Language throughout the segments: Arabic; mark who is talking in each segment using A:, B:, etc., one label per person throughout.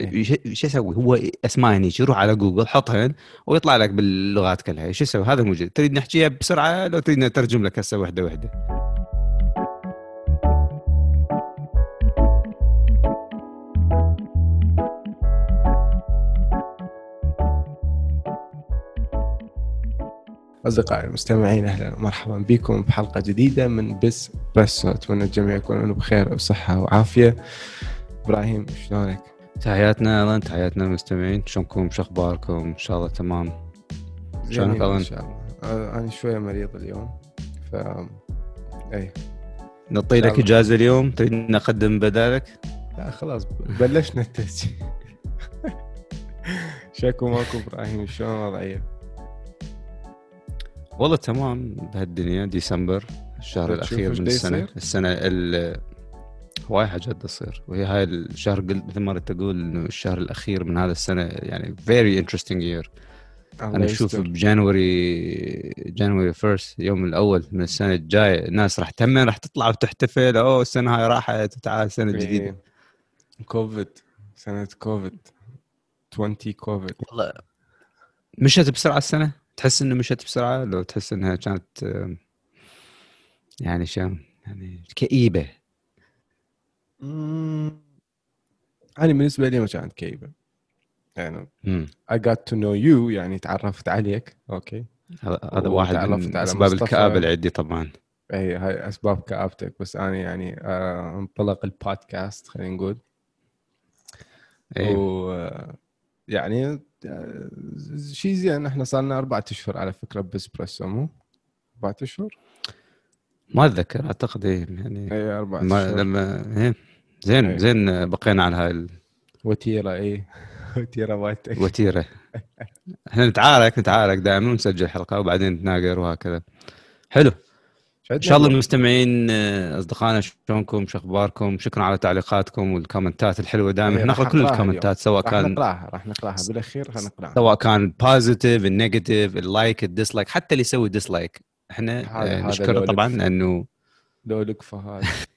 A: إيه.
B: شو أسوي هو اسماء هني روح على جوجل حطهن ويطلع لك باللغات كلها. شو أسوي هذا موجود. تريد نحكيها بسرعة؟ لو تريد نترجم لك هسه وحدة وحدة.
A: أصدقائي المستمعين أهلا ومرحبا بكم بحلقة جديدة من بس بريسو أتمنى الجميع يكونون بخير وصحة وعافية. إبراهيم شلونك؟
B: تحياتنا الان تحياتنا المستمعين شلونكم؟ شو أخباركم؟ إن شاء الله تمام. شلونك
A: إن
B: ألان؟
A: شاء الله. أنا شوية مريض اليوم ف أي
B: نعطي لك. إجازة اليوم. تريد نقدم بدالك؟
A: لا خلاص. بلشنا التسجيل. شكو ماكو إبراهيم؟ شلون وضعية؟
B: والله تمام بهالدنيا. ديسمبر الشهر
A: تشوف الأخير
B: من
A: السنة؟
B: السنة ال هواي حاجات تصير. وهي هاي الشهر قلت مثل ما رحت أقول إنه الشهر الأخير من هذا السنة يعني very interesting year.
A: الله
B: أنا أشوف.
A: ب
B: January January first يوم الأول من السنة الجاية الناس راح تمن راح تطلع وتحتفل أوه السنة هاي راحت وتعال السنة الجديده
A: إيه. كوفيد سنة كوفيد 20 كوفيد
B: والله مشت بسرعة السنة؟ تحس إنه مشت بسرعة؟ لو تحس إنها كانت يعني شلون يعني كئيبة.
A: مم. أنا بالنسبة لي ما كانت كئيبة يعني I got to know you يعني تعرفت عليك أوكي
B: هذا هذا واحد من
A: أسباب.
B: الكآبة اللي عندي طبعا
A: إي هاي أسباب كآبتك بس أنا يعني آه، انطلق البودكاست خلينا نقول. و يعني آه، شيء زين إحنا صار لنا أربعة أشهر على فكرة بإسبريسو مو؟ أربعة أشهر؟
B: ما أتذكر أعتقد إيه يعني
A: إي أربعة
B: ما
A: أشهر
B: لما. زين
A: إيه.
B: زين بقينا على هاي
A: وتيرة اي وتيرة مالتك.
B: الوتيره إحنا نتعارك نتعارك دائما ونسجل حلقة وبعدين نتناقر وهكذا. حلو. إن شاء الله المستمعين آه، أصدقائنا شلونكم؟ شو أخباركم؟ شكرا على تعليقاتكم وال comments الحلوة. دائما
A: إيه، راح
B: نقرا كل
A: ال
B: comments سواء
A: راح
B: كان
A: نقراها راح نقراها. بالأخير حنقراها
B: سواء كان positive ال negative ال like ال dislike حتى اللي يسوي dislike إحنا
A: هذا-
B: آه،
A: هذا
B: نشكره طبعا. لأنه
A: لو لك فهد.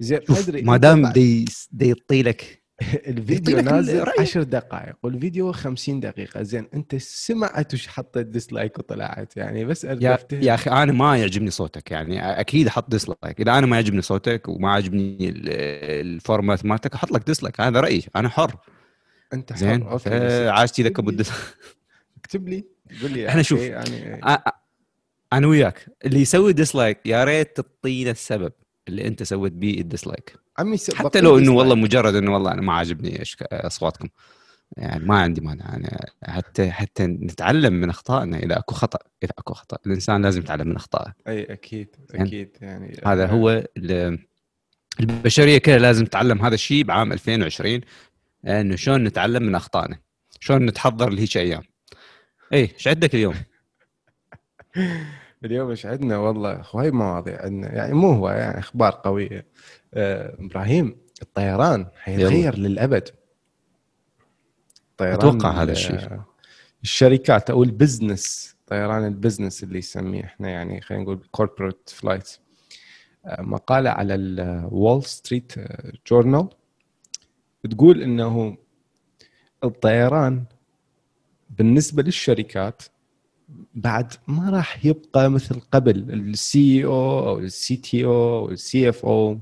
A: زين أدري
B: ما دام دي دي يعطي لك
A: الفيديو نازل
B: الرأي.
A: 10 دقائق والفيديو 50 دقيقة. زين أنت سمعت وش حطيت dislike وطلعت؟ يعني بس
B: يا, يا أخي أنا ما يعجبني صوتك يعني أكيد أحط dislike إذا أنا ما يعجبني صوتك وما عجبني ال- ال format مالتك أحط لك dislike هذا رأيي. أنا حر.
A: أنت حر.
B: زين؟ عاشتي ذاك
A: اكتب
B: ابو
A: اكتب لي. قول لي
B: إحنا شوف.
A: يعني
B: أنا وياك. اللي يسوي dislike يا ريت تعطينا السبب. اللي انت سويت به ال dislike
A: عمي س-
B: حتى لو
A: إنه.
B: والله مجرد إنه والله أنا ما عاجبني أصواتكم. يعني ما عندي مانع. أنا حتى حتى نتعلم من أخطائنا. إذا أكو خطأ إذا أكو خطأ. الإنسان لازم يتعلم من أخطائه.
A: أي أكيد
B: زين.
A: أكيد. يعني
B: هذا هو ال- البشرية كلها لازم تتعلم. هذا الشيء بعام 2020 إنه شلون نتعلم من أخطائنا. شلون نتحضر لهيك أيام. اي إيش عندك اليوم؟
A: اليوم إيش عندنا؟ والله هواي مواضيع عندنا. يعني مو هو يعني أخبار قوية. آه إبراهيم الطيران حيتغير للأبد. طيران
B: أتوقع هذا
A: ال-
B: الشيء.
A: الشركات أو ال business طيران ال business اللي يسميه إحنا يعني خلينا نقول corporate flights مقالة على ال Wall Street Journal تقول إنه الطيران بالنسبة للشركات بعد ما راح يبقى مثل قبل ال CEO أو ال CTO أو ال CFO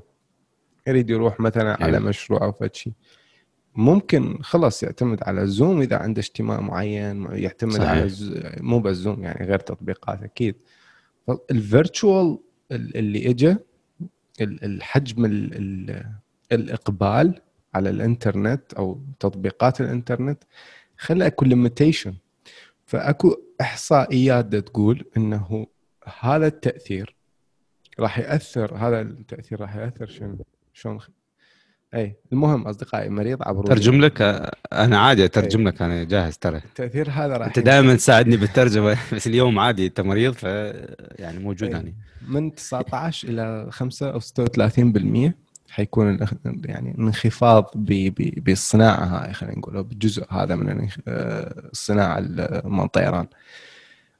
A: يريد يروح مثلا على
B: أيوة.
A: مشروع أو شيء ممكن خلص يعتمد على الزوم إذا عنده اجتماع معين يعتمد
B: صحيح.
A: على الز... مو بس زوم يعني غير تطبيقات أكيد ال virtual اللي اجى ال- الحجم ال- ال- الإقبال على الإنترنت أو تطبيقات الإنترنت خلى اكو limitation فأكو إحصائيات تقول إنه هذا التأثير راح يأثر هذا التأثير راح يأثر شنو؟ شلون أي المهم أصدقائي مريض لي.
B: ترجم لك أنا عادي اترجم لك أنا جاهز ترى.
A: التأثير هذا راح
B: أنت دائما تساعدني بالترجمة بس اليوم عادي أنت مريض ف يعني موجود
A: أي.
B: يعني.
A: من 19 إلى 5 أو 36% حيكون يعني انخفاض بالصناعه هاي خلينا نقول أو بالجزء هذا من آه، الصناعه ال- مال الطيران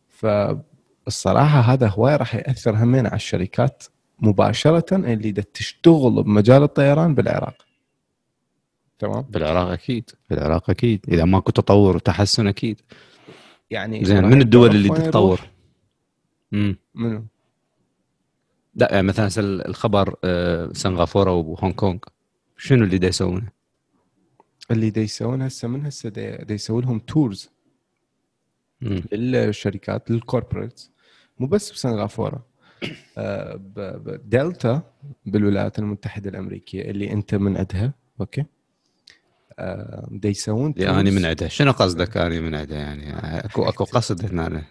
A: فالصراحة هذا هواي راح يأثر همين على الشركات مباشرة اللي تشتغل بمجال الطيران بالعراق. تمام؟
B: بالعراق أكيد بالعراق أكيد. إذا ماكو تطور وتحسن أكيد.
A: يعني
B: زين من الدول اللي تتطور؟ امم
A: منو؟
B: لا يعني مثلا الخبر آه، سنغافورة وهونغ كونغ شنو اللي دا يسوونه؟
A: اللي دا يسوون هسه من هسه دا يسوي لهم
B: tours.
A: للشركات لل corporates مو بس بسنغافورة آه، دلتا بالولايات المتحدة الأمريكية اللي أنت من عندها أوكي آه، دا يسوون
B: اني
A: tours.
B: من عندها شنو قصدك اني من عندها يعني اكو أكو قصد هنا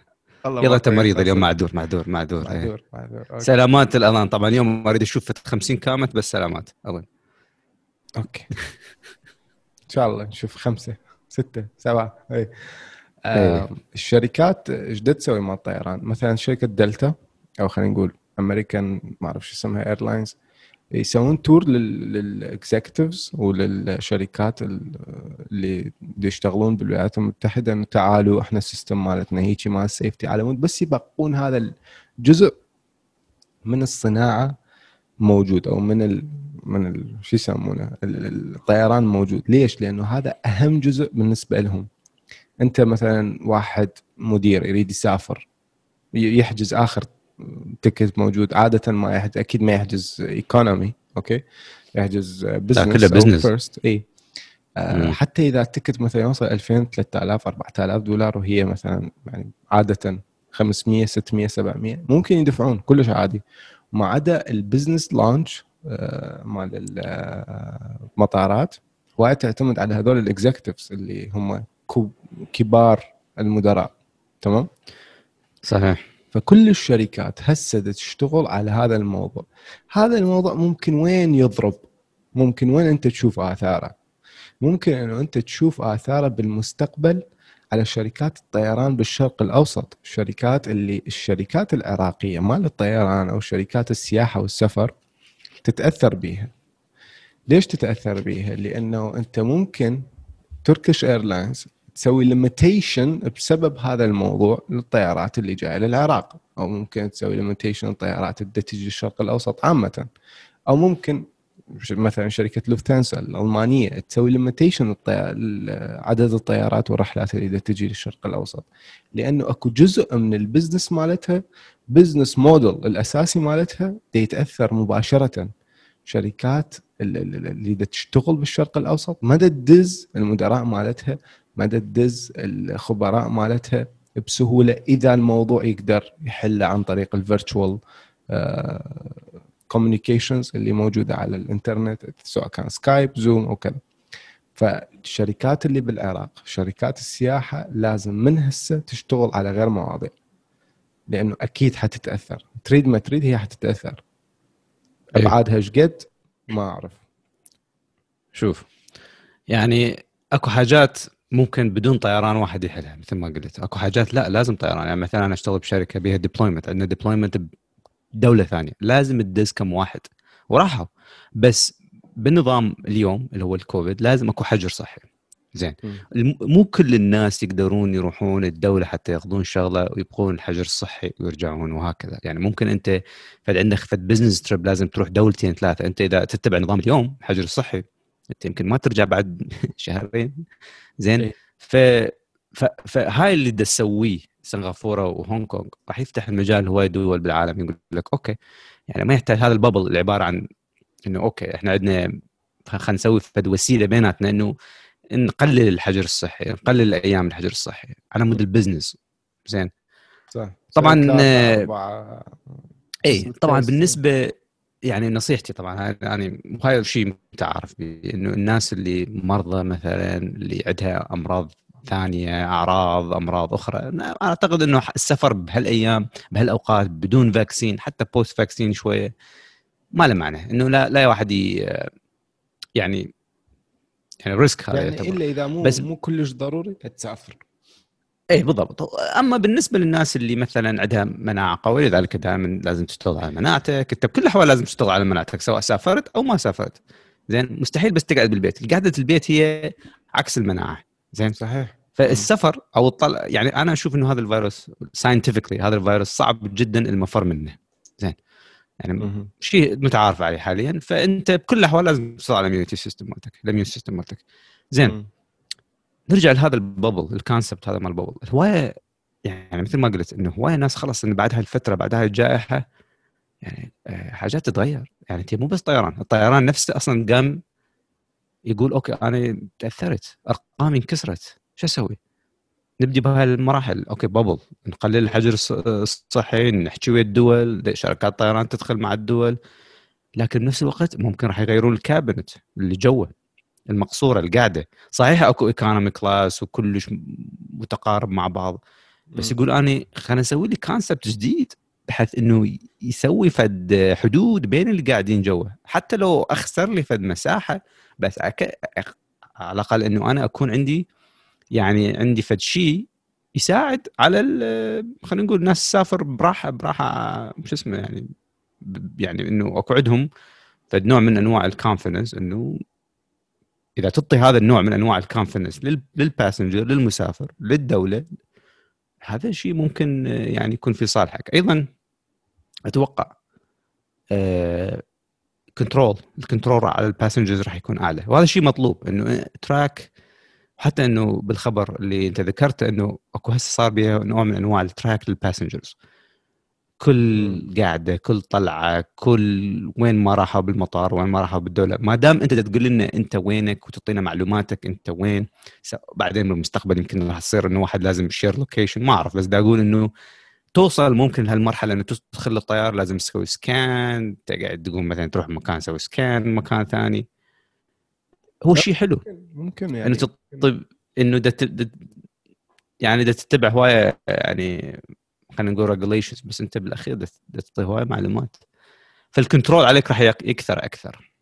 B: يلا مريض اليوم. معذور معذور معذور إيه.
A: معذور معذور أوكي.
B: سلامات الأذان طبعا اليوم اريد أشوف 50 كامت بس سلامات اظن
A: أوكي إن شاء الله نشوف خمسة ستة سبعة اي
B: إيه.
A: آه الشركات إيش تسوي مع الطيران؟ مثلا شركة دلتا أو خلينا نقول امريكان ما أعرف شو اسمها Airlines يسوون tour لل executives وللشركات ال- اللي يشتغلون بالولايات المتحدة إنه تعالوا إحنا ال system مالتنا هيجي مال safety على مود. بس يبقون هذا الجزء من الصناعة موجود أو من ال من ال شو يسمونه ال- ال- الطيران موجود. ليش؟ لأنه هذا أهم جزء بالنسبة لهم. أنت مثلا واحد مدير يريد يسافر يحجز آخر ticket موجود عادة ما يحجز أكيد ما يحجز economy أوكي؟ يحجز business
B: كله business.
A: first إي. آه. حتى إذا ال ticket مثلا يوصل 2000 3000 4000 دولار وهي مثلا يعني عادة 500 600 700 ممكن يدفعون كلش عادي. ما عدا ال business lounge مال ال- آه، المطارات وايد تعتمد على هذول الاكزكتيفز اللي هم كبار المدراء تمام؟
B: صحيح.
A: فكل الشركات هسه تشتغل على هذا الموضوع. هذا الموضوع ممكن وين يضرب؟ ممكن وين أنت تشوف آثاره؟ ممكن إنه أنت تشوف آثاره بالمستقبل على شركات الطيران بالشرق الأوسط الشركات اللي الشركات العراقية مال الطيران أو شركات السياحة والسفر تتأثر بيها. ليش تتأثر بيها؟ لأنه أنت ممكن Turkish Airlines تسوي limitation بسبب هذا الموضوع للطيارات اللي جاية للعراق. أو ممكن تسوي limitation للطيارات اللي تجي الشرق الأوسط عامة. أو ممكن مثلا شركة لوفتانسا الألمانية تسوي limitation عدد الطيارات والرحلات اللي تجي للشرق الأوسط. لأنه أكو جزء من ال business مالتها business model الأساسي مالتها يتأثر مباشرة. شركات ال- ال- ال- اللي تشتغل بالشرق الأوسط ما تدز المدراء مالتها ما دا تدز الخبراء مالتها بسهولة إذا الموضوع يقدر يحله عن طريق ال virtual communications اللي موجودة على الإنترنت سواء كان Skype Zoom أو كذا. فالشركات اللي بالعراق شركات السياحة لازم من هسه تشتغل على غير مواضيع لأنه أكيد حتتأثر. تريد ما تريد هي حتتأثر.
B: أيوة.
A: أبعادها إيش قد؟ ما أعرف.
B: شوف يعني أكو حاجات ممكن بدون طيران واحد يحلها مثل ما قلت. اكو حاجات لا لازم طيران. يعني مثلا أنا أشتغل بشركة بيها deployment عندنا deployment بدولة ثانية. لازم تدز كم واحد. وراحوا. بس بالنظام اليوم اللي هو الكوفيد لازم أكو حجر صحي. زين. مو كل الناس يقدرون يروحون الدولة حتى ياخذون شغلة ويبقون الحجر الصحي ويرجعون وهكذا. يعني ممكن أنت فد عندك فد business trip لازم تروح دولتين ثلاثة. أنت إذا تتبع نظام اليوم الحجر الصحي انت يمكن ما ترجع بعد شهرين. زين.
A: إيه.
B: ف فهاي اللي تسويه سنغافورة وهونغ كونغ راح يفتح المجال هواي دول بالعالم يقول لك okay. يعني ما يحتاج هذا ال bubble اللي عبارة عن إنه okay إحنا عندنا خلينا نسوي فد وسيلة بيناتنا إنه نقلل الحجر الصحي نقلل الأيام الحجر الصحي. على مود ال business. زين.
A: صح.
B: طبعاً، آه،. اي طبعا بالنسبة يعني نصيحتي طبعا هاي- يعني هاي الشيء متعارف به إنه الناس اللي مرضى مثلا اللي عندها أمراض ثانية أعراض أمراض أخرى أنا أعتقد إنه السفر بهالأيام بهالأوقات بدون vaccine حتى post vaccine شوية ما له معنى إنه لا لا واحد يعني يعني risk هذا
A: يعني
B: يعتبر
A: إلا إذا مو
B: بس
A: مو كلش ضروري تسافر.
B: اي بالضبط. أما بالنسبة للناس اللي مثلا عندها مناعة قوية لذلك دائما لازم تشتغل على مناعتك. أنت بكل الاحوال لازم تشتغل على مناعتك سواء سافرت أو ما سافرت. زين مستحيل بس تقعد بالبيت. قعده البيت هي عكس المناعة. زين؟
A: صحيح.
B: فالسفر أو الطلع يعني أنا أشوف إنه هذا الفيروس scientifically هذا الفيروس صعب جدا المفر منه. زين؟ يعني. شيء متعارف عليه حاليا. فأنت بكل الاحوال لازم تحصل على ال immunity system مالتك ال immune system مالتك. زين؟
A: مم.
B: نرجع لهذا ال bubble ال concept هذا مال ال bubble. الهوايه يعني مثل ما قلت إنه هوايه ناس خلص انه بعد هاي الفترة بعد هاي الجائحة يعني آه، حاجات تتغير. يعني انت مو بس طيران الطيران نفسه أصلا قام يقول okay أنا تأثرت أرقامي انكسرت. شو أسوي؟ نبدي بهاي المراحل okay bubble نقلل الحجر الص- الصحي نحكي ويا الدول شركات طيران تدخل مع الدول. لكن بنفس الوقت ممكن راح يغيرون ال cabinet اللي جوه المقصورة القاعدة. صحيح أكو economy class وكلش متقارب مع بعض بس يقول أنا خلينا نسوي لي concept جديد بحيث إنه يسوي فد حدود بين اللي قاعدين جوا حتى لو أخسر لي فد مساحة بس أك... على الأقل إنه أنا أكون عندي يعني عندي فد شيء يساعد على ال- خلينا نقول الناس تسافر براحة براحة شو اسمه يعني يعني إنه اكو عندهم فد نوع من أنواع ال confidence إنه إذا تعطي هذا النوع من أنواع ال confidence لل passenger للمسافر للدولة هذا الشيء ممكن آه، يعني يكون في صالحك. أيضا أتوقع control ال control على ال passengers راح يكون أعلى. وهذا الشيء مطلوب إنه track حتى إنه بالخبر اللي أنت ذكرته إنه أكو هسه صار بها نوع من أنواع ال track لل passengers كل قاعدة كل طلعة كل وين ما راحوا بالمطار وين ما راحوا بالدولة ما دام أنت تقول لنا أنت وينك وتعطينا معلوماتك أنت وين بعدين بالمستقبل يمكن راح تصير إنه واحد لازم ي share location ما أعرف بس دا أقول إنه توصل ممكن لهالمرحلة إنه تدخل الطياره لازم تسوي scan تقعد تقوم مثلا تروح مكان تسوي scan مكان ثاني. هو. شيء حلو.
A: ممكن يعني.
B: إنه تطب إنه دا- يعني دا تتبع هواية يعني خلينا نقول regulations بس أنت بالأخير تعطي هوايه معلومات. فال control عليك راح يك- يكثر أكثر.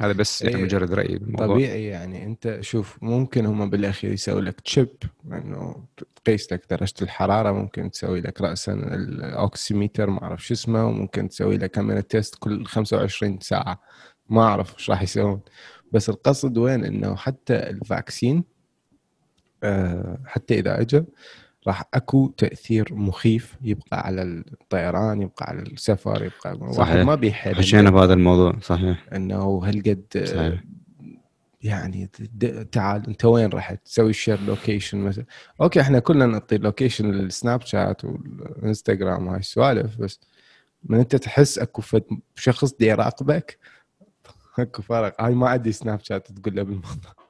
B: هذا بس يعني
A: إيه،
B: مجرد رايي بالموضوع.
A: طبيعي يعني أنت شوف ممكن هم بالأخير يسوي لك chip انه تقيس لك درجة الحرارة ممكن تسوي لك راسا ال oximeter ما أعرف شو اسمه وممكن تسوي لك كمان test كل 25 ساعة. ما أعرف إيش راح يسوون. بس القصد وين؟ إنه حتى ال vaccine آه، حتى إذا اجى راح أكو تأثير مخيف يبقى على الطيران يبقى على السفر يبقى واحد
B: صحيح.
A: ما بيحب
B: حكينا بهذا الموضوع صحيح.
A: إنه هالقد
B: صحيح.
A: يعني تعال أنت وين رحت تسوي share location مثلا؟ okay إحنا كلنا نعطي location لل Snapchat وال Instagram وهاي السوالف بس من أنت تحس أكو فد شخص دي يراقبك أكو فرق هاي ما عندي Snapchat تقول له بالموضوع.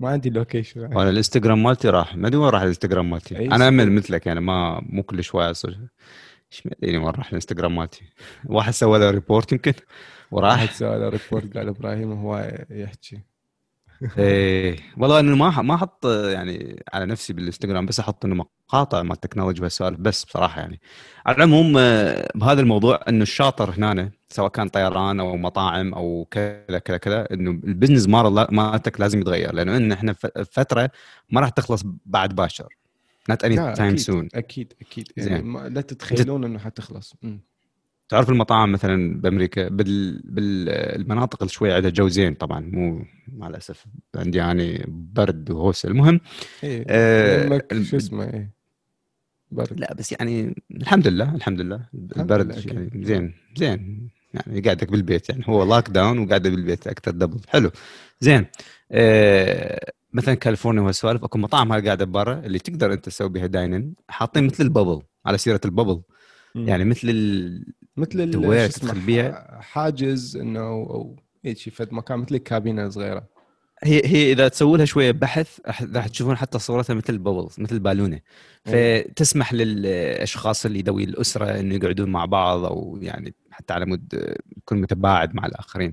A: ما عندي location
B: وأنا الإنستغرام مالتي راح ما أدري وين راح الإنستغرام مالتي.
A: أنا.
B: أمل مثلك يعني ما مو كل شوية أصير. إيش ما أدري وين راح الإنستغرام مالتي. واحد سوى له report يمكن
A: واحد
B: وراح
A: سوى له report قال إبراهيم هو يحكي.
B: إيه والله إنه ما ما أحط يعني على نفسي بالإنستغرام بس أحط إنه مقاطع مال ال technology وهالسوالف بس بصراحة يعني. على العموم آه، بهذا الموضوع إنه الشاطر هنا سواء كان طيران أو مطاعم أو كذا كذا كذا إنه ال business مالتك لازم يتغير. لأنه إن إحنا فترة ما راح تخلص بعد باشر. Not any
A: لا،
B: time
A: أكيد
B: soon.
A: أكيد أكيد. يعني
B: زين.
A: ما لا تتخيلون إنه حتخلص. مم.
B: تعرف المطاعم مثلا بأمريكا بال... بالمناطق اللي شوي عندها جو زين طبعا مو مع الأسف عندي يعني برد وهوسه المهم
A: إيه
B: آه،
A: شو اسمه إيه برد.
B: لا بس يعني الحمد لله الحمد لله. البرد
A: لله.
B: يعني زين زين. يعني قاعدك بالبيت يعني هو lockdown وقاعدة بالبيت أكثر double حلو. زين آه مثلا كاليفورنيا وهالسوالف أكو مطاعم هاي قاعدة برا اللي تقدر أنت تسوي بها dining حاطين مثل ال bubble على سيرة ال
A: bubble.
B: يعني مثل ال...
A: مثل
B: دويرة.
A: ح- حاجز إنه أو هيك فد مكان مثل الكابينه الصغيره
B: هي هي إذا تسوي لها شوية بحث راح تشوفون حتى صورتها مثل ال bubbles مثل البالونة
A: إيه.
B: فتسمح للأشخاص اللي ذوي الأسرة إنه يقعدون مع بعض أو يعني حتى على مود يكون متباعد مع الآخرين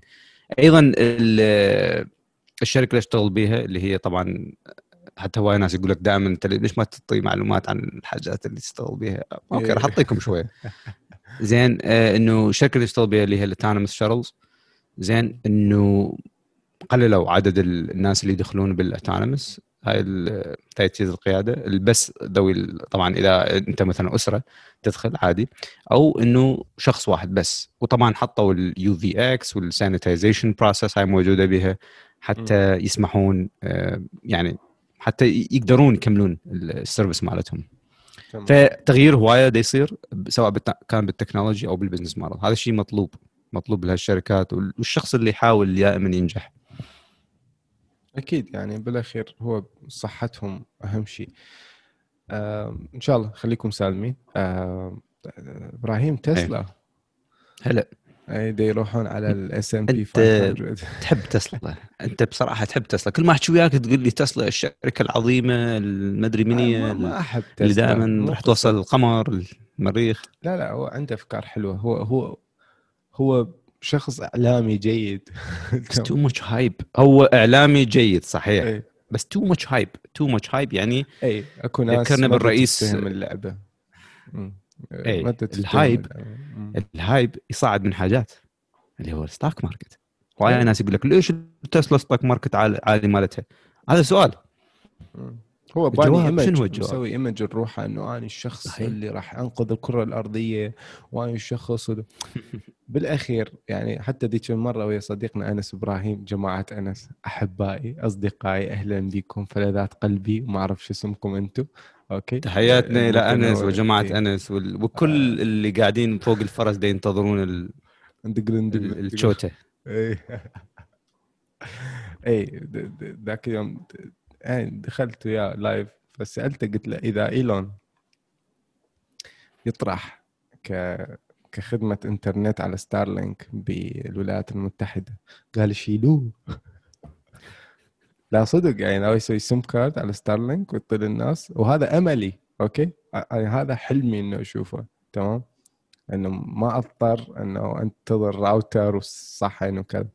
B: أيضا ال- الشركة اللي أشتغل بها اللي هي طبعا حتى هواي ناس يقول لك دائما انت ليش ما تعطي معلومات عن الحاجات اللي تشتغل بها okay
A: إيه.
B: راح أعطيكم شوية زين آه إنه الشركة اللي اشتغل بها اللي هي ال autonomous shuttles زين إنه قللوا عدد ال- الناس اللي يدخلون بال autonomous هاي تجهيز القيادة. بس ذوي طبعا إذا أنت مثلا أسرة تدخل عادي أو إنه شخص واحد بس. وطبعا حطوا ال UVX وال sanitization process هاي موجودة بها حتى يسمحون آه، يعني حتى يقدرون يكملون ال service
A: مالتهم.
B: فتغيير هواية دا يصير سواء بالت... كان بال technology أو بال business model هذا الشيء مطلوب مطلوب لهالشركات والشخص اللي يحاول دائما ينجح.
A: أكيد يعني بالأخير هو صحتهم أهم شيء. آه إن شاء الله خليكم سالمين. آه إبراهيم تسلا.
B: هلا.
A: أي دا يروحون على ال
B: S&P
A: 500
B: تحب تسلا. أنت بصراحة تحب تسلا. كل ما أحكي وياك تقول لي تسلا الشركة العظيمة المدري من هي
A: ما, أحب
B: اللي
A: تسلا.
B: دائما
A: مو
B: راح. توصل القمر المريخ.
A: لا لا هو عنده أفكار حلوة. هو هو هو شخص إعلامي جيد.
B: بس too much hype هو إعلامي جيد صحيح.
A: إي.
B: بس too much hype too much hype يعني
A: إي أكو ناس
B: ذكرنا بالرئيس-
A: اللعبة. مم. ما تتفهم
B: ال
A: hype. ال
B: hype يصعد من حاجات اللي هو ال stock market
A: وايد.
B: ناس يقول لك ليش تسلا stock market عالي مالتها هذا سؤال.
A: هو باني
B: image؟
A: مسوي image لروحه إنه أنا الشخص
B: صحيح.
A: اللي راح أنقذ الكرة الأرضية وأنا الشخص وده. بالأخير يعني حتى ذيك المرة ويا صديقنا أنس إبراهيم جماعة أنس أحبائي أصدقائي أهلا بكم فلذات قلبي وما أعرف شو اسمكم أنتم okay.
B: تحياتنا إلى
A: أنس
B: وجماعة
A: إيه.
B: أنس وال- وكل اللي قاعدين فوق الفرس دي ينتظرون ال-. الشوتة.
A: اي اي ذاك اليوم يعني دخلت وياه live فسألته قلت له إذا إيلون يطرح ك كخدمة إنترنت على ستارلينك بالولايات المتحدة قال شيلوه. لا صدق يعني ناوي يسوي SIM card على ستارلينك ويعطي للناس وهذا أملي okay؟ يعني هذا حلمي إنه أشوفه تمام؟ إنه ما أضطر إنه أنتظر راوتر والصحن وكذا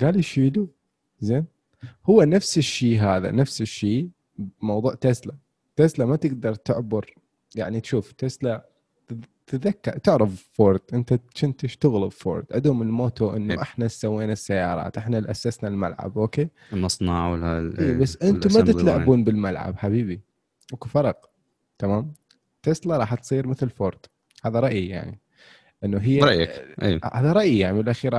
A: قال يشيلوه زين؟ هو نفس الشيء هذا نفس الشيء موضوع تسلا. تسلا ما تقدر تعبر يعني تشوف تسلا تذكر تعرف فورد أنت كنت تشتغل بفورد عندهم الموتو إنه
B: إيه.
A: إحنا سوينا السيارات إحنا اللي أسسنا الملعب okay
B: المصنع ولا
A: إيه بس أنتم ما. تتلعبون بالملعب حبيبي أكو فرق تمام تسلا راح تصير مثل فورد هذا رأيي يعني إنه هي
B: رأيك اي
A: هذا رأيي يعني بالأخير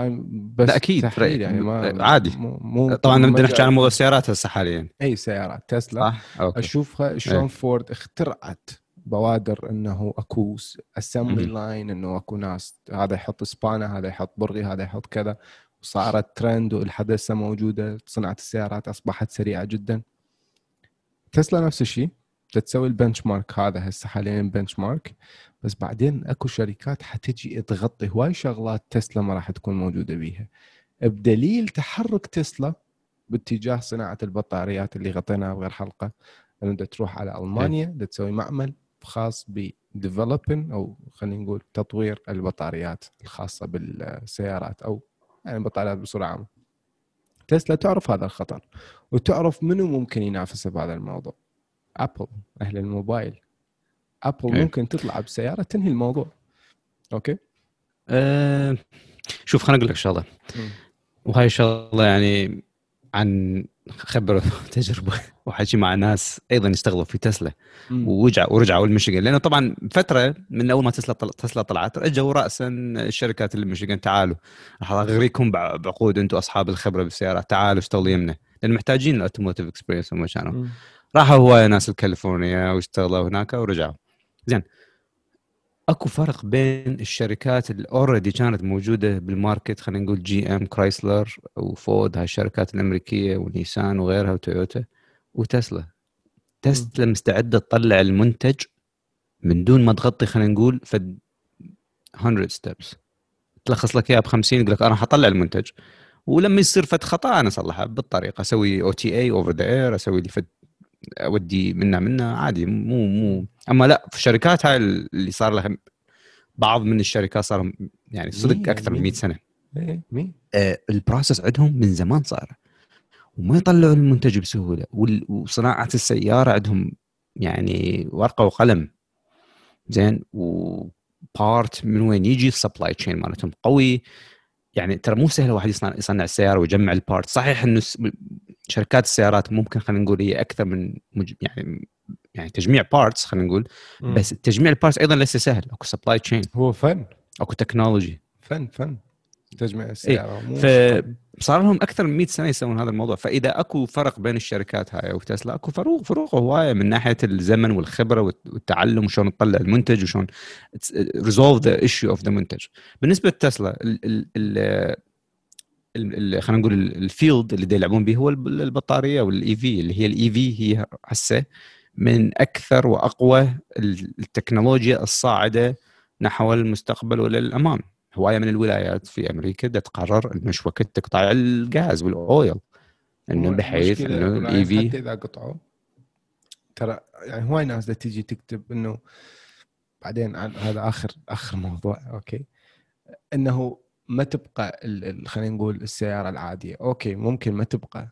A: بس
B: لا،
A: تحليل
B: رأيك.
A: يعني ما
B: عادي.
A: مو, مو
B: طبعا بدنا نحكي عن موضوع السيارات هسه حاليا
A: أي سيارات تسلا
B: صح؟ okay
A: أشوفها شلون
B: إيه.
A: فورد اخترعت بوادر إنه أكو
B: assembly.
A: line إنه أكو ناس هذا يحط سبانه هذا يحط برغي هذا يحط كذا. وصارت ترند والحدث موجودة صناعة السيارات أصبحت سريعة جدا. تسلا نفس الشيء تسوي ال benchmark هذا هسه حاليا benchmark بس بعدين أكو شركات حتجي تغطي هواي شغلات تسلا ما راح تكون موجودة بيها. بدليل تحرك تسلا باتجاه صناعة البطاريات اللي غطيناها بغير حلقة إنه تروح على ألمانيا دا تسوي معمل خاص بديفلوبين أو خلينا نقول تطوير البطاريات الخاصة بالسيارات أو يعني البطاريات بصورة عامة. تسلا تعرف هذا الخطر وتعرف منو ممكن ينافسها بهذا الموضوع. ابل أهل الموبايل. ابل
B: إيه.
A: ممكن تطلع بسيارة تنهي الموضوع. okay؟
B: أه شوف خليني أقول لك
A: شغلة.
B: وهاي الشغله يعني عن خبرة وتجربه وحكي مع ناس أيضا يشتغلوا في تسلا. ورجعوا ورجعوا لميشيغان. لأنه طبعا فترة من أول ما تسلا طل... تسلا طلعت اجوا راسا الشركات اللي بميشيغان تعالوا. راح أغريكم بع- بعقود أنتم أصحاب الخبرة بالسيارات تعالوا اشتغلوا يمنا. لأن محتاجين ال automotive experience هم كانوا. راحوا هواي ناس الكاليفورنيا واشتغلوا هناك ورجعوا. زين. أكو فرق بين الشركات اللي already كانت موجودة بال market خلينا نقول جي إم كرايسلر وفورد هاي الشركات الأمريكية ونيسان وغيرها وتويوتا وتسلا. تسلا مستعدة تطلع المنتج من دون ما تغطي خلينا نقول فد 100 steps تلخص لك اياها ب 50 يقول لك أنا حطلع المنتج. ولما يصير فد خطأ أنا اصلحها بالطريقة. أسوي OTA over the air أسوي لي فد أودي منا منا عادي مو مو. أما لا في الشركات هاي اللي صار لها بعض من الشركات صار يعني صدق أكثر من
A: مية.
B: 100
A: سنة. مين؟
B: آه، ال process عندهم من زمان صار. وما يطلعوا المنتج بسهولة. وصناعة السيارة عندهم يعني ورقة وقلم. زين؟ و part من وين؟ يجي ال supply chain مالتهم قوي. يعني ترى مو سهل واحد يصنع يصنع السياره ويجمع ال part. صحيح إنه شركات السيارات ممكن خلينا نقول هي أكثر من مج... يعني يعني تجميع parts خلينا نقول. بس تجميع ال parts أيضا ليس سهل. أكو supply chain
A: هو فن.
B: أكو تكنولوجي
A: فن فن. تجمع السيارة. مو
B: ف-. صار لهم أكثر من 100 سنة يسوون هذا الموضوع. فإذا أكو فرق بين الشركات هاي وتسلا أكو فروق فروق هواية من ناحية الزمن والخبرة والتعلم وشلون تطلع المنتج وشلون resolve the issue of the منتج. بالنسبة لتسلا خلينا نقول ال field اللي يلعبون به هو البطارية وال EV اللي هي ال EV هي هسه من أكثر وأقوى التكنولوجيا الصاعدة نحو المستقبل وللامام هواية من الولايات في أمريكا تقرر إنه شوكت تقطع الغاز وال oil إنه بحيث إنه ال EV
A: حتى إذا قطعوا ترى يعني هواي ناس تيجي تكتب إنه بعدين هذا اخر آخر موضوع okay إنه ما تبقى خلينا نقول السيارة العادية okay ممكن ما تبقى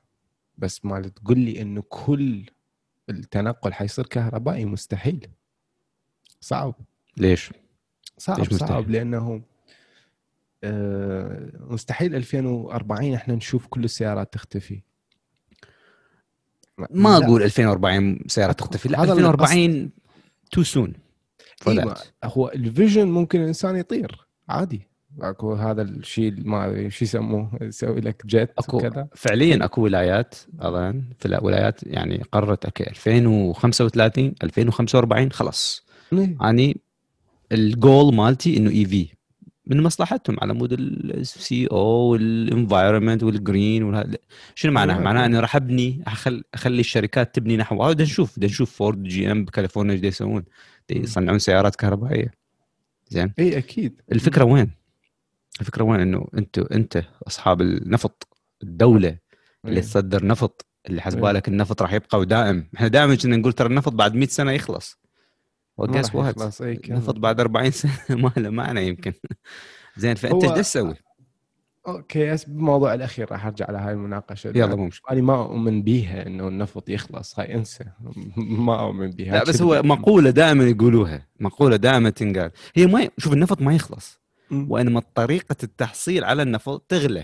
A: بس ما تقول لي إنه كل التنقل حيصير كهربائي مستحيل صعب
B: ليش؟
A: صعب ليش مستحيل؟ صعب لأنه مستحيل 2040 إحنا نشوف كل السيارات تختفي.
B: ما أقول 2040 سيارات تختفي لا 2040 too soon
A: هو ال vision ممكن الإنسان يطير عادي. أكو هذا الشيء ما شو يسموه يسوي لك jet
B: أكو كذا فعليا أكو ولايات أظن في الولايات يعني قررت okay 2035 2045 خلص يعني الجول مالتي إنه EV من مصلحتهم على مود ال CO وال environment وال green شنو معناها؟ معناها اني راح أبني أخلي الشركات تبني نحو هذا نشوف نشوف فورد جي ام بكاليفورنيا إيش يسوون. يصنعون سيارات كهربائية. زين؟
A: إي أكيد.
B: الفكرة وين؟ الفكرة وين؟ إنه انت أنت أصحاب النفط الدولة اللي تصدر نفط اللي حسبالك النفط راح يبقى ودائم. إحنا دائما كنا نقول ترى النفط بعد 100 سنة يخلص. و guess what نفط بعد 40 سنة. ما له معنى يمكن. زين فأنت إيش تسوي؟
A: أوكي بموضوع الأخير راح أرجع على هاي المناقشة.
B: يلا مو مشكلة.
A: أنا ما أؤمن بيها إنه النفط يخلص. هاي أنسى. ما أؤمن بيها.
B: لا بس هو مقولة دائما يقولوها. مقولة دائما تنقال. هي ما شوف النفط ما يخلص. وإنما طريقة التحصيل على النفط تغلى.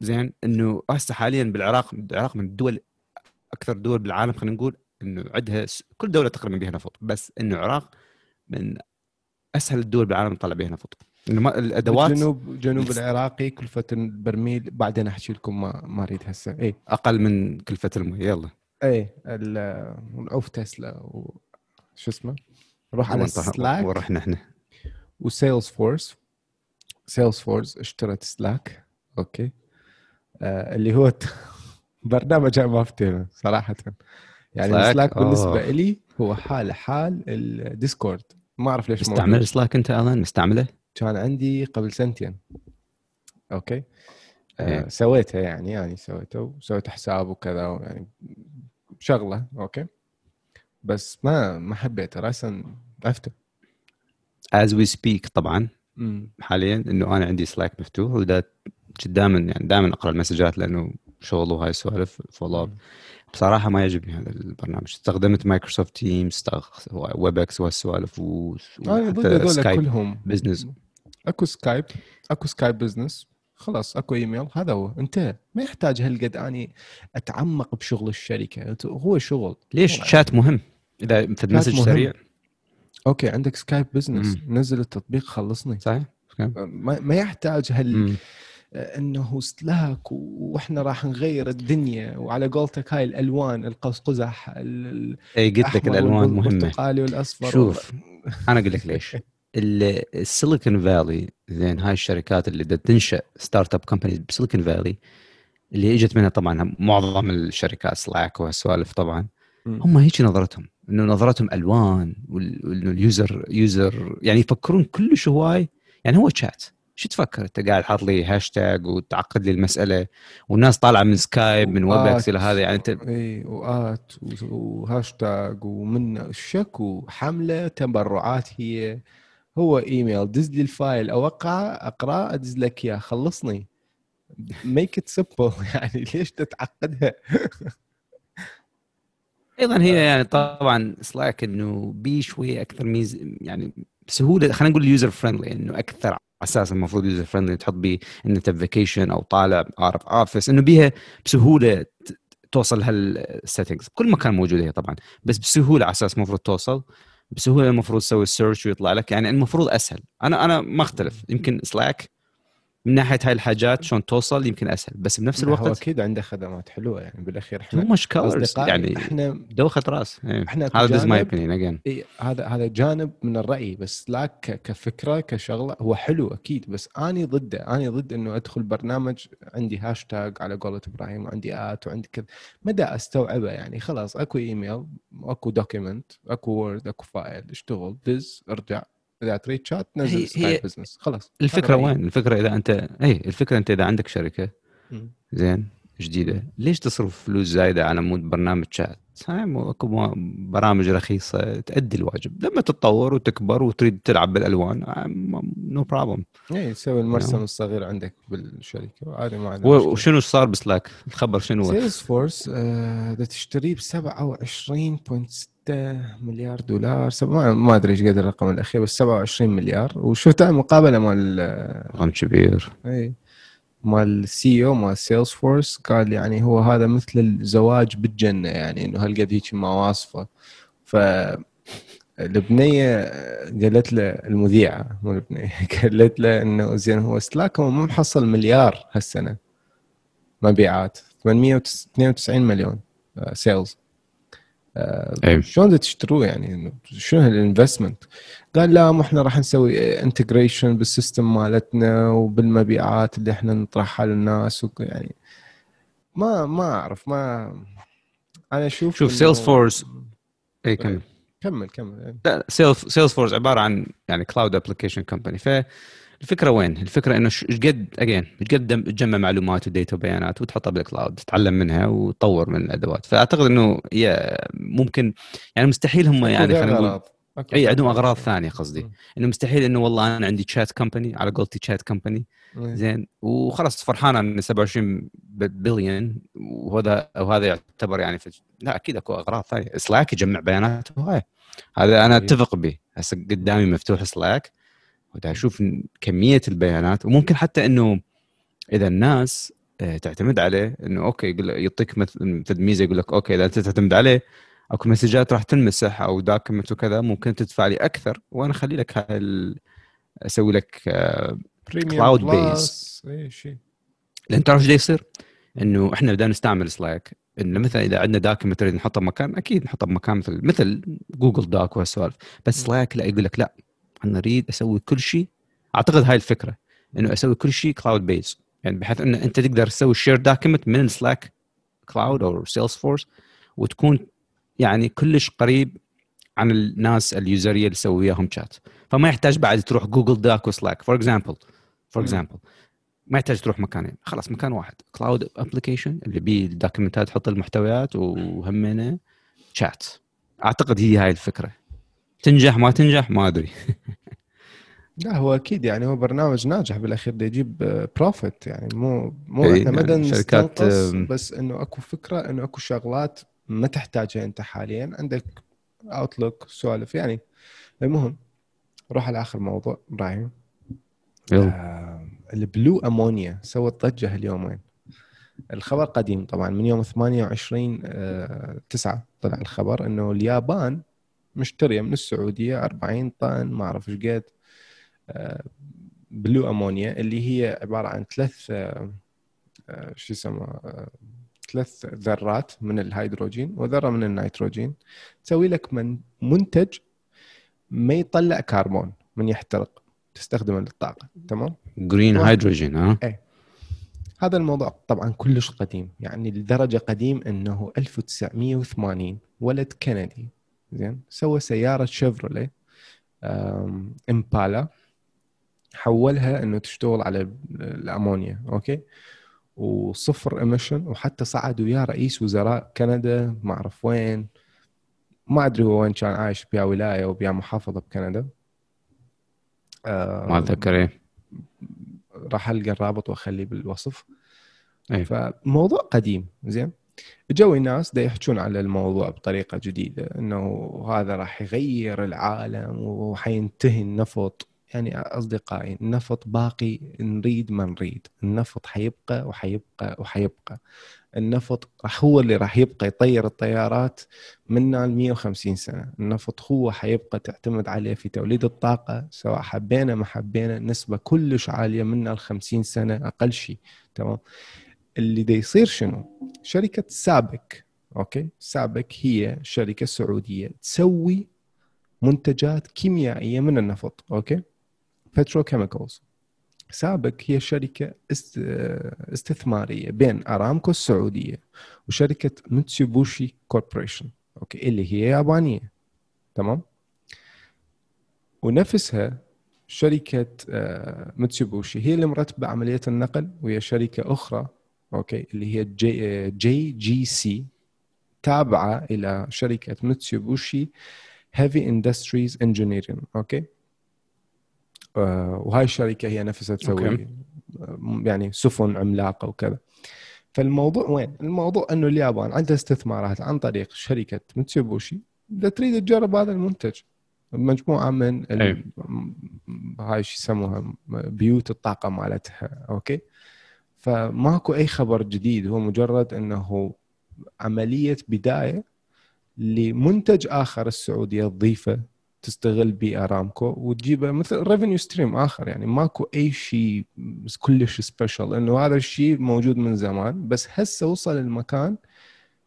B: زين إنه هسه حاليا بالعراق العراق من الدول أكثر دول بالعالم خلينا نقول إنه عندها كل دولة تقريبا بها نفط بس إنه العراق من أسهل الدول بالعالم تطلع بها نفط. إنه الأدوات
A: جنوب جنوب العراقي كلفة البرميل بعدين أحكي لكم ما ما أريد هسه. اي
B: أقل من كلفة المي يلا.
A: اي ونعوف تسلا وشو اسمه؟ نروح على سلاك
B: ورحنا إحنا
A: وسيلز فورس سيلز فورس اشترت سلاك okay. آه اللي هو برنامج ما افتهم صراحة. يعني سلاك, سلاك بالنسبة لي هو حال حال الديسكورد. ما أعرف ليش
B: مستعمل سلاك أنت ألان؟ مستعمله؟
A: كان عندي قبل سنتين. okay. آه إيه. سويتها يعني يعني سويته وسويت حساب وكذا يعني شغلة. okay. بس ما ما حبيته. راسا عرفته
B: as we speak طبعا. حاليا إنه أنا عندي سلاك مفتوح ودا دائما يعني دائما أقرأ ال messages لأنه شغل وهاي السوالف فولو بصراحة ما يعجبني هذا البرنامج. استخدمت مايكروسوفت تيمز ويب إكس وهالسوالف و
A: سكايب كلهم.
B: business
A: أكو سكايب أكو سكايب business خلاص أكو ايميل هذا هو. انتهى ما يحتاج هالقد أني أتعمق بشغل الشركة. هو شغل.
B: ليش؟ شات مهم. إذا في ال message سريع.
A: okay عندك سكايب business نزل التطبيق خلصني.
B: صحيح.
A: ما, ما يحتاج هال. أنه سلاك وإحنا راح نغير الدنيا. وعلى قولتك هاي الألوان القوس قزح
B: اي قلت لك الألوان مهمة.
A: البرتقالي والأصفر.
B: شوف أنا أقول لك ليش. السيليكون فالي زين هاي الشركات اللي تنشأ startup companies بسيليكون فالي اللي إجت منها طبعا معظم الشركات سلاك وهالسوالف طبعا هم هيك نظرتهم. إنه نظرتهم ألوان وإنه ال user user يعني يفكرون كلش هواي. يعني هو شات شو تفكر؟ أنت قاعد حاط لي هاشتاج وتعقد لي المسألة والناس طالعة من سكايب من ويب إكس إلى هذا يعني أنت
A: إي و at و hashtag ومن شك وحملة تبرعات هي. هو إيميل دز لي ال file اوقعه اقراه أدز لك إياه خلصني. make it simple يعني ليش تتعقدها؟
B: أيضا هي يعني طبعا سلاك إنه بي شوية أكثر ميز يعني بسهولة خلينا نقول user friendly إنه أكثر أساس المفروض user friendly تحط به إن أنت vacation أو طالع out of office إنه بيها بسهولة توصل هال settings كل مكان موجوده هي طبعا بس بسهولة على أساس المفروض توصل بسهولة المفروض تسوي ال search ويطلع لك يعني المفروض أسهل. أنا أنا ما أختلف. يمكن سلاك من ناحية هاي الحاجات شلون توصل يمكن أسهل بس بنفس
A: لا، هو
B: الوقت
A: أكيد عنده خدمات حلوة يعني
B: بالأخير إحنا
A: اصدقائي
B: يعني
A: إحنا
B: دوخة رأس إيه.
A: إحنا
B: هذا ماي
A: جانب-
B: opinion
A: again هذا هذا جانب من الرأي بس ك- كفكرة كشغلة هو حلو أكيد بس أني ضده أني ضد إنه أدخل برنامج عندي هاشتاج على قولة إبراهيم وعندي at وعندي كذا مدى أستوعبه يعني خلاص أكو ايميل أكو document أكو Word أكو file اشتغل دز ارجع إذا تريد شات
B: هي-
A: نزل
B: هي
A: Skype Business خلاص الفكرة.
B: وين؟ الفكرة إذا انت اي الفكرة أنت إذا عندك
A: شركة.
B: زين جديدة ليش تصرف فلوس زايدة على مود برنامج شات؟ أكو برامج رخيصة تؤدي الواجب لما تتطور وتكبر وتريد تلعب بالألوان no problem
A: اي تسوي المرسم. الصغير عندك بالشركة وعادي ما.
B: وشنو صار ب Slack؟ الخبر شنو؟
A: سيلز فورس آه، بدها تشتريه ب 27.6 مليار دولار سب... ما, ما أدري إيش قد الرقم الأخير بس 27 مليار. وشفت مقابلة مال آه،
B: رقم كبير.
A: إي مال ال CE أو مال Salesforce قال يعني هو هذا مثل الزواج بالجنة يعني إنه هالقد هيك مواصفه ف البنيه قالت له المذيعة مو البنيه قالت له إنه زين هو Slack هو مو محصل مليار هالسنة مبيعات 892 مليون آه، sales
B: أي.
A: شلون تشتروه يعني شنو هال investment؟ قال لا مو إحنا راح نسوي integration بال system مالتنا وبالمبيعات اللي إحنا نطرحها للناس يعني ما ما أعرف ما أنا أشوف
B: شوف،
A: إنه-
B: Salesforce- اي كمل
A: كمل كمل
B: سيلز سيلز فورس عبارة عن يعني cloud application company فالفكرة وين؟ الفكرة إنه إيش قد again إيش قد تجمع معلومات و data وبيانات وتحطها بال cloud تتعلم منها وتطور من الأدوات فأعتقد إنه هي ممكن يعني مستحيل هم يعني خلينا نقول
A: إي
B: عندهم
A: أغراض.
B: ثانية قصدي. إنه مستحيل إنه والله أنا عندي chat company على قولتي chat company
A: إيه.
B: زين وخلاص فرحان عن 27 بليون وهذا وهذا يعتبر يعني في لا أكيد أكو أغراض ثانية Slack يجمع بيانات وهاي هذا
A: أنا.
B: أتفق به هسه قدامي مفتوح Slack ودا أشوف كمية البيانات وممكن حتى إنه إذا الناس آه، تعتمد عليه إنه okay يقول يعطيك مثل ميزه يقول لك okay إذا أنت تعتمد عليه أكو مسجات راح تنمسح أو document وكذا ممكن تدفع لي أكثر وأنا أخلي لك هاي ال- أسوي لك آه،
A: premium
B: cloud
A: plus، أي شيء.
B: لأن تعرف إيش يصير؟ إنه إحنا بدنا نستعمل Slack إنه مثلا إذا عندنا document نريد نحطه بمكان أكيد نحطه بمكان مثل مثل Google Doc وهالسوالف. بس Slack لا يقول لك لا. أنا أريد أسوي كل شيء. أعتقد هاي الفكرة إنه أسوي كل شيء cloud based يعني بحيث انه أنت تقدر تسوي share document من ال Slack cloud أو Salesforce وتكون يعني كلش قريب عن الناس اليوزرية اللي تسوي وياهم شات فما يحتاج بعد تروح Google Doc و Slack for example
A: for.
B: example ما يحتاج تروح مكانين. خلاص مكان واحد. cloud application اللي بيه الدوكيومنتات تحط المحتويات وهمنا شات أعتقد هي هاي الفكرة. تنجح ما تنجح ما أدري.
A: لا هو أكيد يعني هو برنامج ناجح بالأخير بده يجيب profit يعني مو مو
B: إي،
A: إحنا مدى
B: يعني شركات،
A: نستنقص
B: أم.
A: بس إنه أكو فكرة إنه أكو شغلات ما تحتاجها أنت حاليا. عندك Outlook سوالف يعني المهم نروح على آخر موضوع
B: إبراهيم.
A: آه ال blue ammonia سوت ضجه اليومين الخبر قديم طبعا من يوم 28 آه 9 طلع الخبر إنه اليابان مشترية من السعودية 40 طن ما أعرف إيش قد آه، blue ammonia اللي هي عبارة عن ثلاث آه، شو يسمى آه، ثلاث ذرات من الهيدروجين وذرة من النيتروجين. تسوي لك من منتج ما يطلع كربون من يحترق تستخدمه للطاقة تمام؟ green.
B: hydrogen ها؟
A: هذا الموضوع طبعا كلش قديم يعني لدرجة قديم إنه 1980 ولد كندي. زين. سوى سيارة Chevrolet أم، Impala حولها إنه تشتغل على ال- الأمونيا okay؟ وصفر emission وحتى صعد وياه رئيس وزراء كندا ما أعرف وين ما أدري هو وين كان عايش بيا ولاية وبيا محافظة بكندا.
B: ما أتذكر إيه.
A: راح ألقى الرابط وأخليه بالوصف.
B: إيه.
A: فموضوع قديم زين. إجو الناس دا يحجون على الموضوع بطريقة جديدة إنه هذا راح يغير العالم وحينتهي النفط. يعني أصدقائي النفط باقي نريد ما نريد. النفط حيبقى وحيبقى وحيبقى. النفط راح هو اللي راح يبقى يطير الطيارات منا ل 150 سنة، النفط هو حيبقى تعتمد عليه في توليد الطاقة سواء حبينا ما حبينا نسبة كلش عالية منا ل 50 سنة أقل شيء تمام؟ اللي دا يصير شنو؟ شركة سابك أوكي؟ سابك هي شركة سعودية تسوي منتجات كيميائية من النفط okay؟ petrochemicals سابك هي شركة استثمارية بين أرامكو السعودية وشركة Mitsubishi Corporation okay اللي هي يابانية تمام ونفسها شركة متسوبوشي هي اللي مرتبة عملية النقل وهي شركة أخرى okay اللي هي J, J JGC تابعة إلى شركة Mitsubishi Heavy Industries Engineering okay؟ وهاي الشركة هي نفسها تسوي يعني سفن عملاقة وكذا. فالموضوع وين؟ الموضوع إنه اليابان عندها استثمارات عن طريق شركة متسوبوشي إذا تريد تجرب هذا المنتج. مجموعة من ال... هاي شو يسموها؟ بيوت الطاقة مالتها. okay؟ فماكو أي خبر جديد. هو مجرد إنه عملية بداية لمنتج آخر السعودية تضيفه تستغل بيه ارامكو وتجيبه مثل revenue stream آخر. يعني ماكو أي شيء كلش special إنه هذا الشيء موجود من زمان بس هسه وصل المكان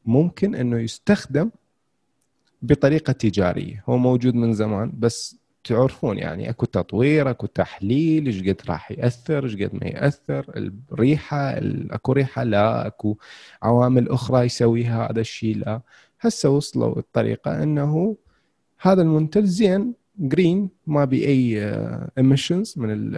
A: ممكن إنه يستخدم بطريقة تجارية. هو موجود من زمان بس تعرفون يعني أكو تطوير أكو تحليل إيش قد راح يأثر إيش قد ما يأثر الريحة أكو ريحة لا أكو عوامل أخرى يسويها هذا الشيء لا. هسه وصلوا الطريقة إنه هذا المنتج زين green ما بي أي emissions من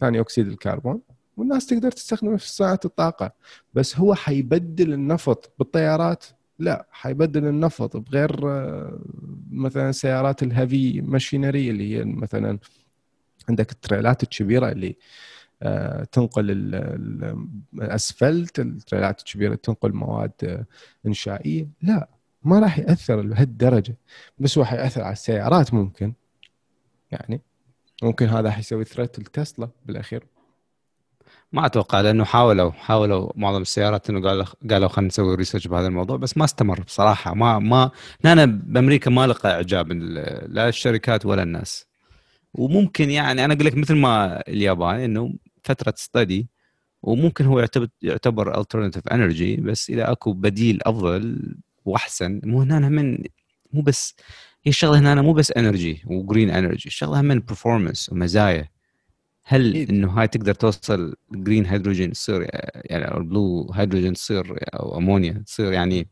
A: ثاني أكسيد الكربون. والناس تقدر تستخدمه في صناعة الطاقة بس هو حيبدل النفط بالطيارات لا حيبدل النفط بغير آه، مثلا سيارات ال heavy machinery اللي هي مثلا عندك التريلات الكبيرة اللي آه، تنقل الأسفلت التريلات الكبيرة تنقل مواد آه، إنشائية. لا ما راح يأثر لهالدرجة. بس هو حيأثر على السيارات ممكن. يعني ممكن هذا حيسوي threat لتسلا بالأخير.
B: ما أتوقع لأنه حاولوا حاولوا معظم السيارات إنه قالوا قالوا خلينا نسوي research بهذا الموضوع بس ما استمر بصراحة. ما ما هنا بأمريكا ما لقى إعجاب لا الشركات ولا الناس. وممكن يعني أنا أقول لك مثل ما اليابان إنه فترة study وممكن هو يعتبر يعتبر alternative energy بس اذا أكو بديل أفضل وأحسن. مو هنا من مو بس هي الشغلة هنا مو بس energy و green energy الشغلة من performance ومزايا. هل إيه؟ إنه هاي تقدر توصل green hydrogen تصير يعني أو ال blue hydrogen تصير أو امونيا تصير يعني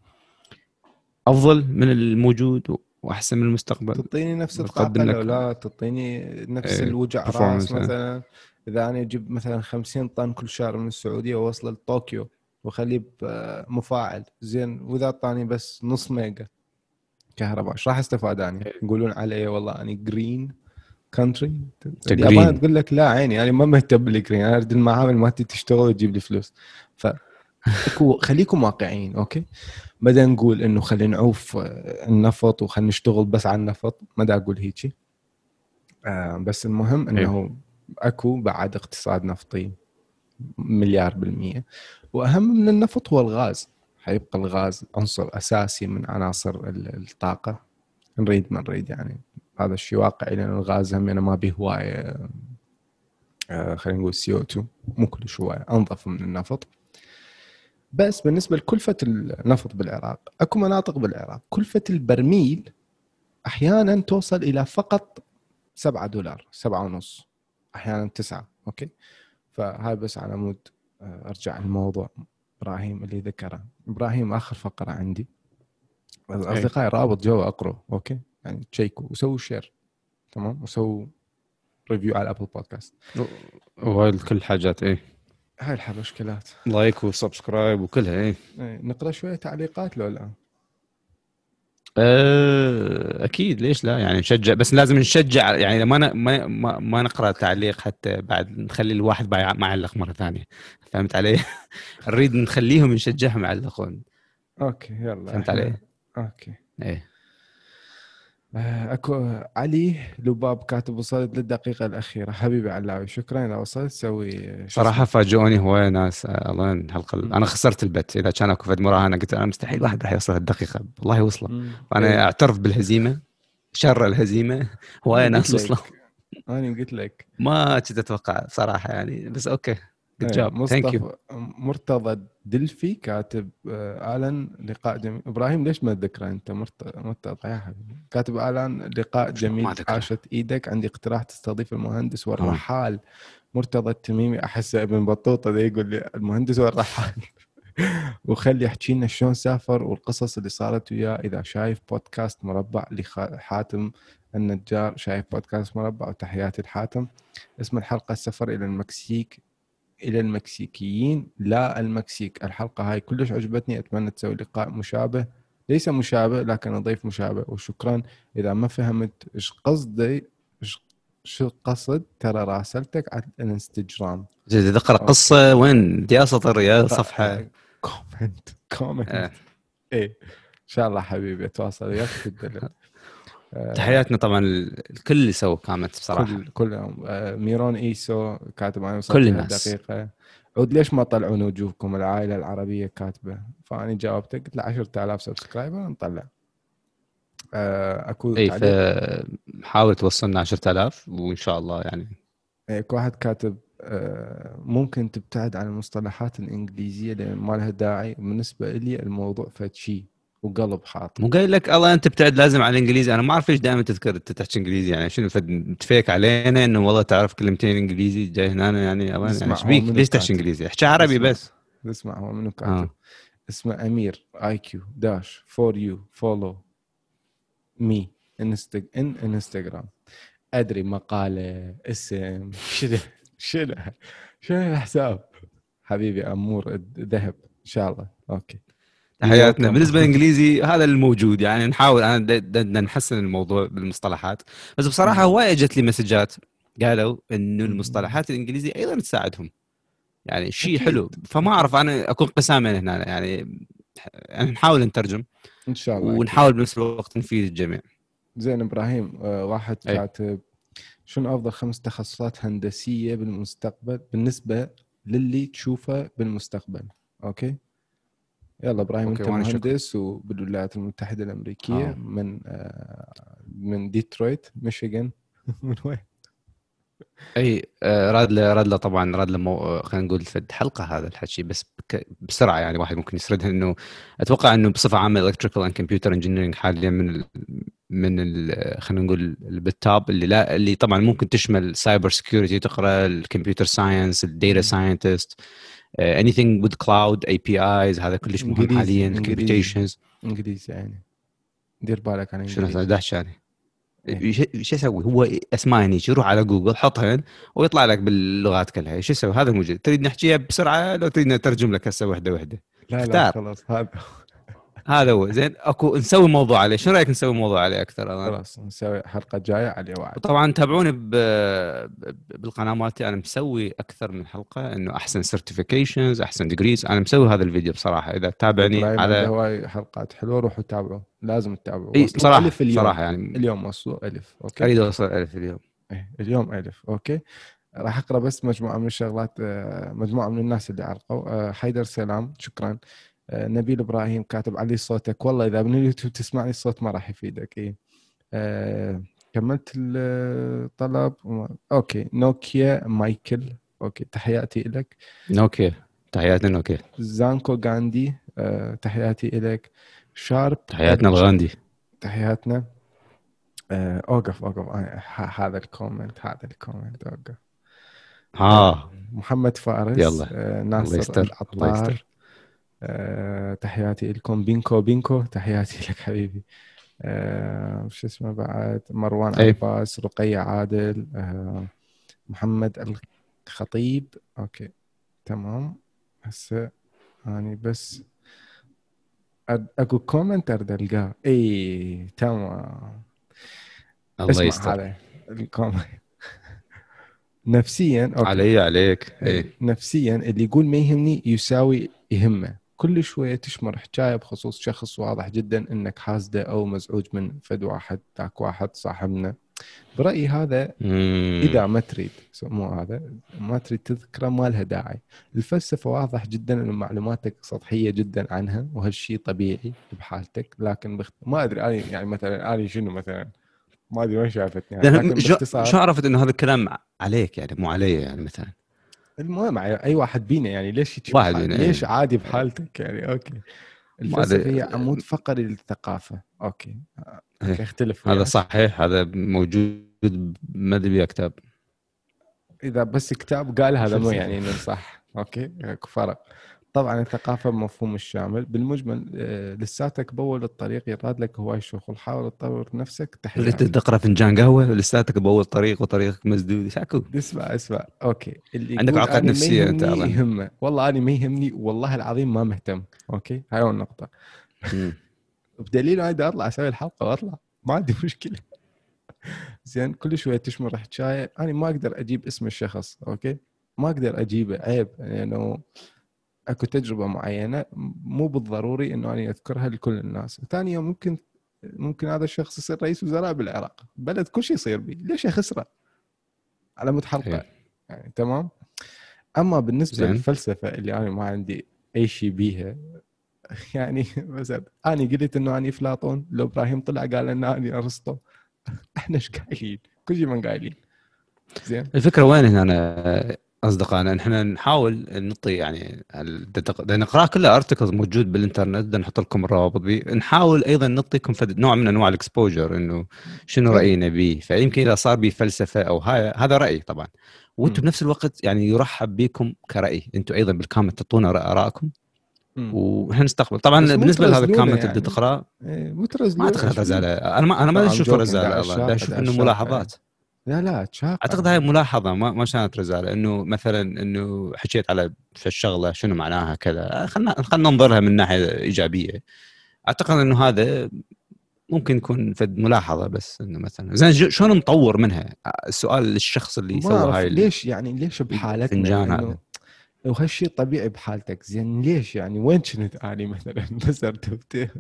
B: أفضل من الموجود وأحسن من المستقبل
A: تعطيني نفس الطاقه لو لا تعطيني نفس إيه الوجع راس مثلا إذا أنا أجيب مثلا 50 طن كل شهر من السعودية واوصله لطوكيو وأخليه مفاعل زين وإذا أعطاني بس نص ميجا كهرباء إيش راح أستفاد أنا؟ إيه. يقولون علي والله اني green country اليابان تقول لك لا عيني أنا ما مهتم بال green أنا أريد المعامل مالتي تشتغل وتجيب لي فلوس. ف خليكم واقعيين أوكي؟ ما نقول إنه خلينا نعوف النفط وخلينا نشتغل بس على النفط. ما دا أقول هيجي آه بس المهم إيه. إنه أكو بعد اقتصاد نفطي مليار بالمية. وأهم من النفط هو الغاز. حيبقى الغاز عنصر أساسي من عناصر الطاقة. نريد ما نريد يعني. هذا الشيء واقعي لأن الغاز هم ما به هواية آه، خلينا نقول CO2 مو كل شوية أنظف من النفط. بس بالنسبة لكلفة النفط بالعراق أكو مناطق بالعراق كلفة البرميل أحيانا توصل إلى فقط 7 دولار 7 ونص أحيانا 9 أوكي؟ فهاي بس على مود أرجع الموضوع إبراهيم اللي ذكره. إبراهيم آخر فقرة عندي. أصدقائي رابط جوا اقروا أوكي؟ يعني تشيكوا وسووا share تمام؟ وسووا review على Apple Podcast
B: وهاي كل الحاجات إيه.
A: هاي الحبشكلات
B: like و subscribe وكلها إيه,
A: إيه نقرأ شوية تعليقات لو لا؟
B: آه، أكيد ليش لا؟ يعني نشجع بس لازم نشجع يعني ما ما ما نقرأ تعليق حتى بعد نخلي الواحد ما يعلق مرة ثانية. فهمت علي؟ نريد نخليهم نشجعهم يعلقون.
A: أوكي يلا.
B: فهمت علي؟ أوكي.
A: إيه. اكو علي لباب كاتب وصلت للدقيقة الأخيرة حبيبي علاوي شكرا اذا وصلت سوي صراحة؟
B: فاجئوني هواي ناس آه، الله
A: الحلقة.
B: أنا خسرت ال bet إذا كان أكو فد مراهنة قلت أنا مستحيل واحد راح يوصل الدقيقة والله وصله. فانا
A: إيه.
B: أعترف بالهزيمة شر الهزيمة هواي ناس. وصلوا
A: أنا قلت لك
B: ما كنت أتوقع بصراحه يعني بس أوكي good job
A: مصطفى مرتضى دلفي كاتب آه، الان لقاء جميل. إبراهيم ليش ما تذكره أنت؟ مرت- مرتضى يا حبيبي. كاتب الان لقاء جميل. عاشت إيدك. عندي اقتراح تستضيف المهندس والرحال. مرتضى التميمي احسه ابن بطوطة ده يقول لي المهندس والرحال. وخلي يحكي لنا شلون سافر والقصص اللي صارت وياه. إذا شايف بودكاست مربع لحاتم النجار شايف بودكاست مربع وتحياتي لحاتم. اسم الحلقة السفر إلى المكسيك. إلى المكسيكيين. لا المكسيك الحلقة هاي كلش عجبتني أتمنى تسوي لقاء مشابه. ليس مشابه لكن أضيف مشابه. وشكرا. إذا ما فهمت إيش قصدي شو قصد ترى راسلتك على الانستغرام
B: جدي تقرا قصة وين؟ يا سطر يا صفحة.
A: comment comment.
B: آه.
A: إيه. إن شاء الله حبيبي أتواصل وياك في الدليل.
B: تحياتنا طبعا الكل اللي سوى comment بصراحة.
A: كل كلهم آه، ميرون إيسو كاتب أنا
B: كل الناس.
A: دقيقة. عود ليش ما طلعون وجوهكم؟ العائلة العربية كاتبة. فاني جاوبته قلت له 10000 subscriber نطلع. آه، أكو
B: اي فحاول توصلنا 10000 وإن شاء الله يعني.
A: اكو واحد كاتب آه، ممكن تبتعد عن المصطلحات الإنجليزية لأن ما لها داعي. بالنسبة لي الموضوع فد شيء وقلب حاط
B: مو قايل لك الله أنت ابتعد لازم على الإنجليزي؟ أنا ما أعرف ليش دائما تذكر انت تحكي إنجليزي يعني شنو فد تفيك علينا إنه والله تعرف كلمتين إنجليزي جاي هنا يعني الله
A: اسمع،
B: يعني إيش بيك ليش تحكي؟ إنجليزي؟ احكي عربي. بس.
A: اسمع هو منو كاتب
B: آه
A: اسمه أمير اي كيو داش فور يو فولو مي انستغ إن انستغرام أدري مقالة اسم شنو شنو شنو الحساب حبيبي أمور ذهب إن شاء الله. أوكي.
B: تحياتنا. بالنسبة للإنجليزي هذا الموجود. يعني نحاول أنا بدنا نحسن الموضوع بالمصطلحات. بس بصراحة هواي اجت لي مسجات. قالوا إنه المصطلحات الإنجليزية أيضا تساعدهم. يعني شيء. حلو. فما أعرف أنا أكون قسامه هنا. يعني يعني نحاول نترجم.
A: إن شاء الله.
B: ونحاول بنفس الوقت نفيد الجميع.
A: زين إبراهيم آه، واحد. كاتب شنو أفضل خمس تخصصات هندسية بالمستقبل بالنسبة للي تشوفه بالمستقبل؟
B: أوكي؟
A: يلا
B: إبراهيم أنت.
A: مهندس وبالولايات المتحدة الأمريكية
B: آه.
A: من آه، من ديترويت ميشيغان من وين؟
B: أي آه، راد له راد له طبعا راد له مو... آه، خلينا نقول فد حلقه هذا الحكي بس بك... بسرعة يعني واحد ممكن يسردها إنه أتوقع إنه بصفة عامة electrical and computer engineering حاليا من ال... من ال... خلينا نقول اللي بالتاب اللي لا اللي طبعا ممكن تشمل cyber security تقرأ ال computer science ال data scientist اني cloud APIs هذا كلش مهم حاليا. computations
A: إنجليزي يعني. دير بالك على
B: شنو داش يعني شو أسوي؟ هو اسماء هني روح على جوجل حطهن ويطلع لك باللغات كلها. شو أسوي؟ هذا موجود. تريد نحكيها بسرعة؟ لو تريد نترجم لك هسه وحدة وحدة.
A: لا لا
B: اختار.
A: خلاص هذا
B: هذا هو. زين أكو نسوي موضوع عليه. شو رأيك نسوي موضوع عليه أكثر؟
A: خلاص نسوي حلقة جاية عليه وعد
B: طبعا تابعوني ب... بالقناة مالتي. أنا مسوي أكثر من حلقة إنه أحسن certifications أحسن degrees أنا مسوي هذا الفيديو بصراحة.
A: إذا عنده
B: على
A: هواي حلقات حلوة روحوا تابعوا لازم تتابعوا
B: إي
A: وصلوا
B: بصراحه
A: ألف اليوم.
B: صراحة يعني.
A: اليوم وصلوا ألف. okay؟
B: أريد أوصل ألف اليوم.
A: إيه اليوم ألف. okay؟ راح أقرأ بس مجموعة من الشغلات آه، مجموعة من الناس اللي علقوا آه، حيدر سلام شكرا. نبيل إبراهيم كاتب علي صوتك. والله إذا من اليوتيوب تسمعني الصوت ما راح يفيدك. إيه. آه، كملت الطلب. okay. نوكيا مايكل. okay. تحياتي لك
B: okay تحياتنا نوكيا.
A: زانكو غاندي. آه، تحياتي لك شارب.
B: تحياتنا الغاندي.
A: تحياتنا. آه، أوقف أوقف. هذا ال comment هذا ال comment. أوقف.
B: ها.
A: محمد فارس.
B: يلا.
A: آه، ناصر العطار.
B: يستر.
A: آه، تحياتي لكم بينكو بينكو. تحياتي لك حبيبي. آه، شو اسمه بعد؟ مروان
B: أي.
A: عباس رقية عادل آه، محمد الخطيب. أوكي تمام. هسه اني بس اكو كومنت اريد القاه إي تمام.
B: الله يستر.
A: ال comment نفسيا okay.
B: علي عليك.
A: إيه.
B: إيه
A: نفسيا اللي يقول ما يهمني يساوي يهمه. كل شوية تشمر حكاية بخصوص شخص واضح جدا إنك حاسده أو مزعوج من فد واحد ذاك واحد صاحبنا. برأيي هذا إذا ما تريد مو هذا ما تريد تذكره ما لها داعي. الفلسفة واضح جدا إن معلوماتك سطحية جدا عنها وهالشيء طبيعي بحالتك لكن بخت... ما أدري أنا يعني مثلا أنا شنو مثلا؟ ما أدري وين شافتني يعني
B: لكن باختصار شو عرفت إنه هذا الكلام عليك يعني مو علي يعني مثلا؟
A: المهم أي واحد بينا يعني ليش واحد بينا ليش يعني. عادي بحالتك يعني؟ okay. الفلسفة هي عمود فقري للثقافة. okay. okay اختلف
B: هذا صحيح هذا موجود ما أدري كتاب.
A: إذا بس كتاب قال هذا مو يعني إنه صح. okay. فرق. طبعا الثقافة بمفهوم الشامل. بالمجمل آه، لساتك بأول الطريق يراد لك هواي شغل حاول تطور نفسك
B: تحيه تقرأ فنجان قهوة لساتك بأول الطريق وطريقك مسدود شاكو.
A: اسمع اسمع. okay.
B: اللي عندك عقد نفسية انت
A: يهمه. والله أنا ما يهمني والله العظيم ما مهتم. okay. هاي هو النقطه بدليل أنا أطلع أسوي الحلقة وأطلع. ما عندي مشكلة. زين كل شوية تشمر حكايه أنا ما أقدر أجيب اسم الشخص okay؟ ما أقدر أجيبه. عيب. لأنه يعني أكو تجربة معينة مو بالضروري إنه أنا أذكرها لكل الناس. ثاني يوم ممكن ممكن هذا الشخص يصير رئيس وزراء بالعراق. بلد كل شيء يصير به ليش اخسره على مود حلقة. يعني تمام؟ أما بالنسبة زين. للفلسفة اللي أنا ما عندي أي شيء بيها يعني مثلا أنا قلت إنه اني افلاطون لو إبراهيم طلع قال إنه اني أرسطو. إحنا إيش قايلين؟ كل شيء من قايلين.
B: زين. الفكرة وين هنا؟ أصدقائنا إحنا نحاول نعطي يعني نقرا كله articles موجود بالإنترنت بدنا نحط لكم الروابط بي نحاول أيضا نعطيكم نوع من أنواع ال exposure إنه شنو رأينا به فيمكن إذا صار به فلسفة أو هاي هذا راي طبعا. وأنتم بنفس الوقت يعني يرحب بكم كرأي. أنتم أيضا بال comment تعطونا آرائكم. وإحنا نستقبل. طبعا بالنسبة لهذا ال comment يعني. اللي تقراه إيه، ما أعتقد رزالة. أنا ما أنا ما أشوف رزالة والله. أشوف إنه ملاحظات.
A: لا لا تشاق
B: أعتقد هاي ملاحظة ما ما كانت رزاله انه مثلا إنه حكيت على في الشغلة شنو معناها كذا. خلينا خلينا ننظرها من ناحية إيجابية. أعتقد إنه هذا ممكن يكون فد ملاحظة بس إنه مثلا زين شلون نطور منها؟ السؤال للشخص اللي سوى هاي
A: ليش يعني ليش بحالتنا إنه وهالشيء طبيعي بحالتك؟ زين ليش يعني؟ وين كنت اني مثلا؟ بس ارتبت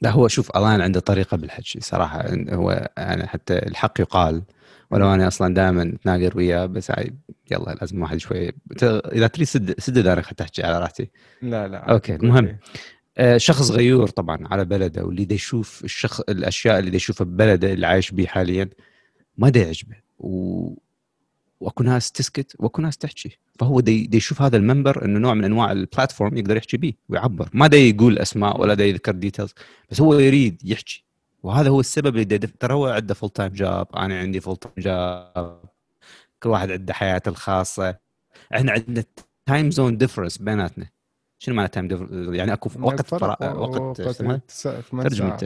B: لا هو شوف الآن عنده طريقة بالحكي صراحة هو يعني حتى الحق يقال ولو أنا أصلا دائما اتناقر وياه بس يلا لازم واحد شوي. إذا تريد سد سد دارك حتى تحكي على راحتي.
A: لا لا
B: okay المهم. آه شخص غيور طبعا على بلده واللي دا يشوف الشخص الأشياء اللي دا يشوفها ببلده اللي عايش به حاليا ما دا يعجبه. و... واكو ناس تسكت واكو ناس تحكي. فهو دي, دي يشوف هذا المنبر إنه نوع من أنواع ال platform يقدر يحكي به ويعبر. ما دا يقول أسماء ولا دا يذكر details بس هو يريد يحكي. وهذا هو السبب اللي ترى هو عنده full time job أنا عندي full time job كل واحد عنده حياته الخاصة. إحنا عندنا time zone difference بيناتنا. شنو معنى time difference يعني أكو وقت فرا... وقت ترجم انت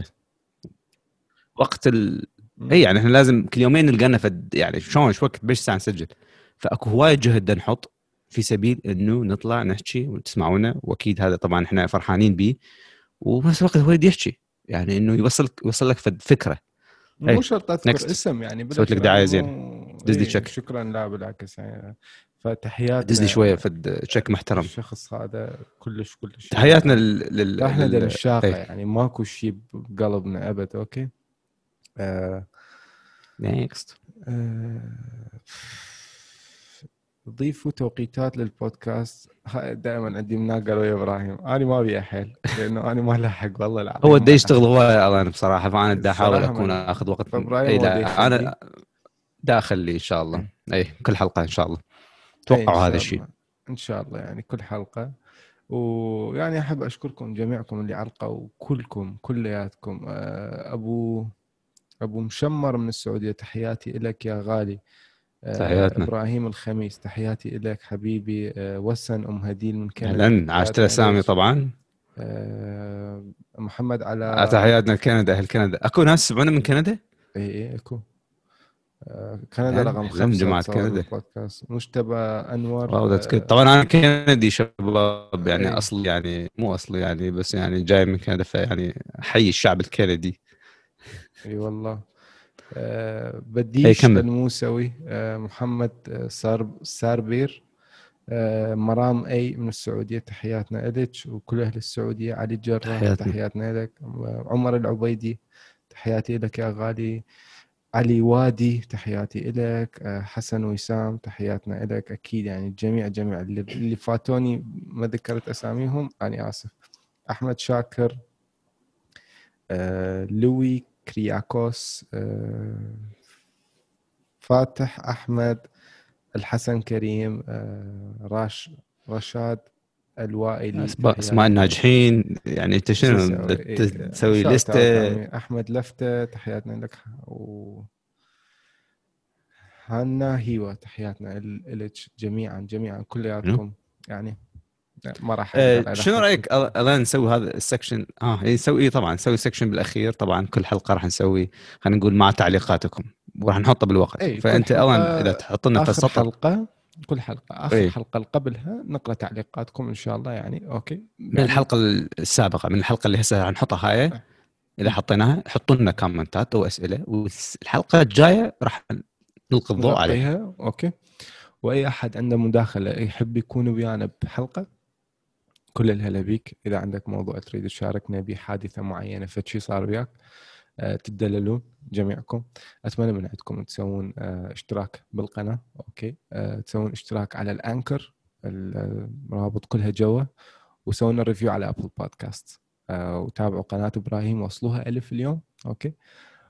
B: وقت ال... اي يعني إحنا لازم كل يومين نلقى فد يعني شلون إيش وقت؟ بيش ساعة نسجل. فأكو هوايه جهد نحط في سبيل إنه نطلع نحكي وتسمعونا وأكيد هذا طبعا إحنا فرحانين به وبنفس الوقت هو يحكي يعني إنه يوصل يوصل لك فكرة.
A: مو شرط أذكر اسم يعني
B: سويت لك دعاية زين دزلي تشيك
A: شكرا لا بالعكس يعني فتحياتنا
B: دزلي شوية فد تشيك محترم.
A: الشخص هذا كلش كلش.
B: تحياتنا لل
A: إحنا للشاقة يعني ماكو شيء بقلبنا أبد okay؟
B: next
A: آه ضيفوا توقيتات للبودكاست. دائما عندي مناقر ويا إبراهيم. أنا ما أبي حيل لأنه أنا ما لاحق والله العظيم
B: هو دا يشتغل هواي الآن بصراحة فأنا دا أحاول أكون آخذ وقت اي لا أنا دا اخلي إن شاء الله. اي كل حلقة إن شاء الله. توقعوا هذا الشيء.
A: إن شاء الله يعني كل حلقة. ويعني أحب أشكركم جميعكم اللي علقوا كلكم كلياتكم. آه، أبو أبو مشمر من السعودية. تحياتي لك يا غالي.
B: آه، تحياتنا.
A: إبراهيم الخميس. تحياتي لك حبيبي. آه، وسن أم هديل من كندا.
B: أهلا. عاشت الاسامي طبعا.
A: آه، محمد على
B: تحياتنا لكندا أهل كندا. أكو ناس يسمعونا من كندا؟
A: اي اي أكو. كندا رقم خمسة
B: جماعة كندا.
A: مجتبى
B: أنور. طبعا أنا كندي شباب يعني أي. اصلي يعني مو اصلي يعني بس يعني جاي من كندا فيعني حي الشعب الكندي.
A: أي والله. آه، بديش الموسوي آه، محمد آه، ساربير. آه، مرام أي من السعودية تحياتنا لك وكل أهل السعودية علي الجراح
B: تحياتنا.
A: تحياتنا لك عمر العبيدي تحياتي لك يا غالي. علي وادي تحياتي لك آه، حسن وسام تحياتنا لك أكيد يعني الجميع جميع اللي, اللي فاتوني ما ذكرت أساميهم أنا آسف. أحمد شاكر آه، لوي كرياكوس آه، فاتح أحمد الحسن كريم آه، راش رشاد الوائلي
B: اسماء الناجحين يعني أنت شنو؟
A: إيه،
B: تسوي
A: out لستة؟ أحمد لفتة تحياتنا لك. و هانا هيوا تحياتنا لك جميعا جميعا كلياتكم. يعني ما راح
B: آه، شنو. رأيك الآن نسوي هذا ال section؟ آه إيه، نسوي إيه طبعا نسوي section بالأخير. طبعا كل حلقة راح نسوي خلينا نقول مع تعليقاتكم. وراح نحطه بالوقت.
A: كل فأنت
B: الآن إذا تحط لنا في السطر
A: حلقة كل حلقة آخر
B: إيه.
A: حلقة اللي قبلها نقرأ تعليقاتكم إن شاء الله يعني. Okay.
B: من الحلقة السابقة من الحلقة اللي هسه راح نحطها هاي.
A: إيه.
B: إذا حطيناها حطوا لنا كومنتات أو أسئلة. والحلقة الجاية راح نلقي الضوء عليها.
A: Okay. وأي أحد عنده مداخلة يحب يكون ويانا بحلقة كل الهلا بيك. إذا عندك موضوع تريد تشاركنا به حادثة معينة فشي صار وياك آه، تدللون جميعكم. أتمنى من عندكم تسوون آه، اشتراك بالقناة okay؟ آه، تسوون اشتراك على ال Anchor الروابط كلها جوا وسوون review على Apple Podcast. وتابعوا قناة إبراهيم وصلوها ألف اليوم أوكي؟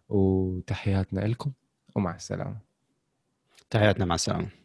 A: وتحياتنا لكم ومع السلامة.
B: تحياتنا مع السلامة.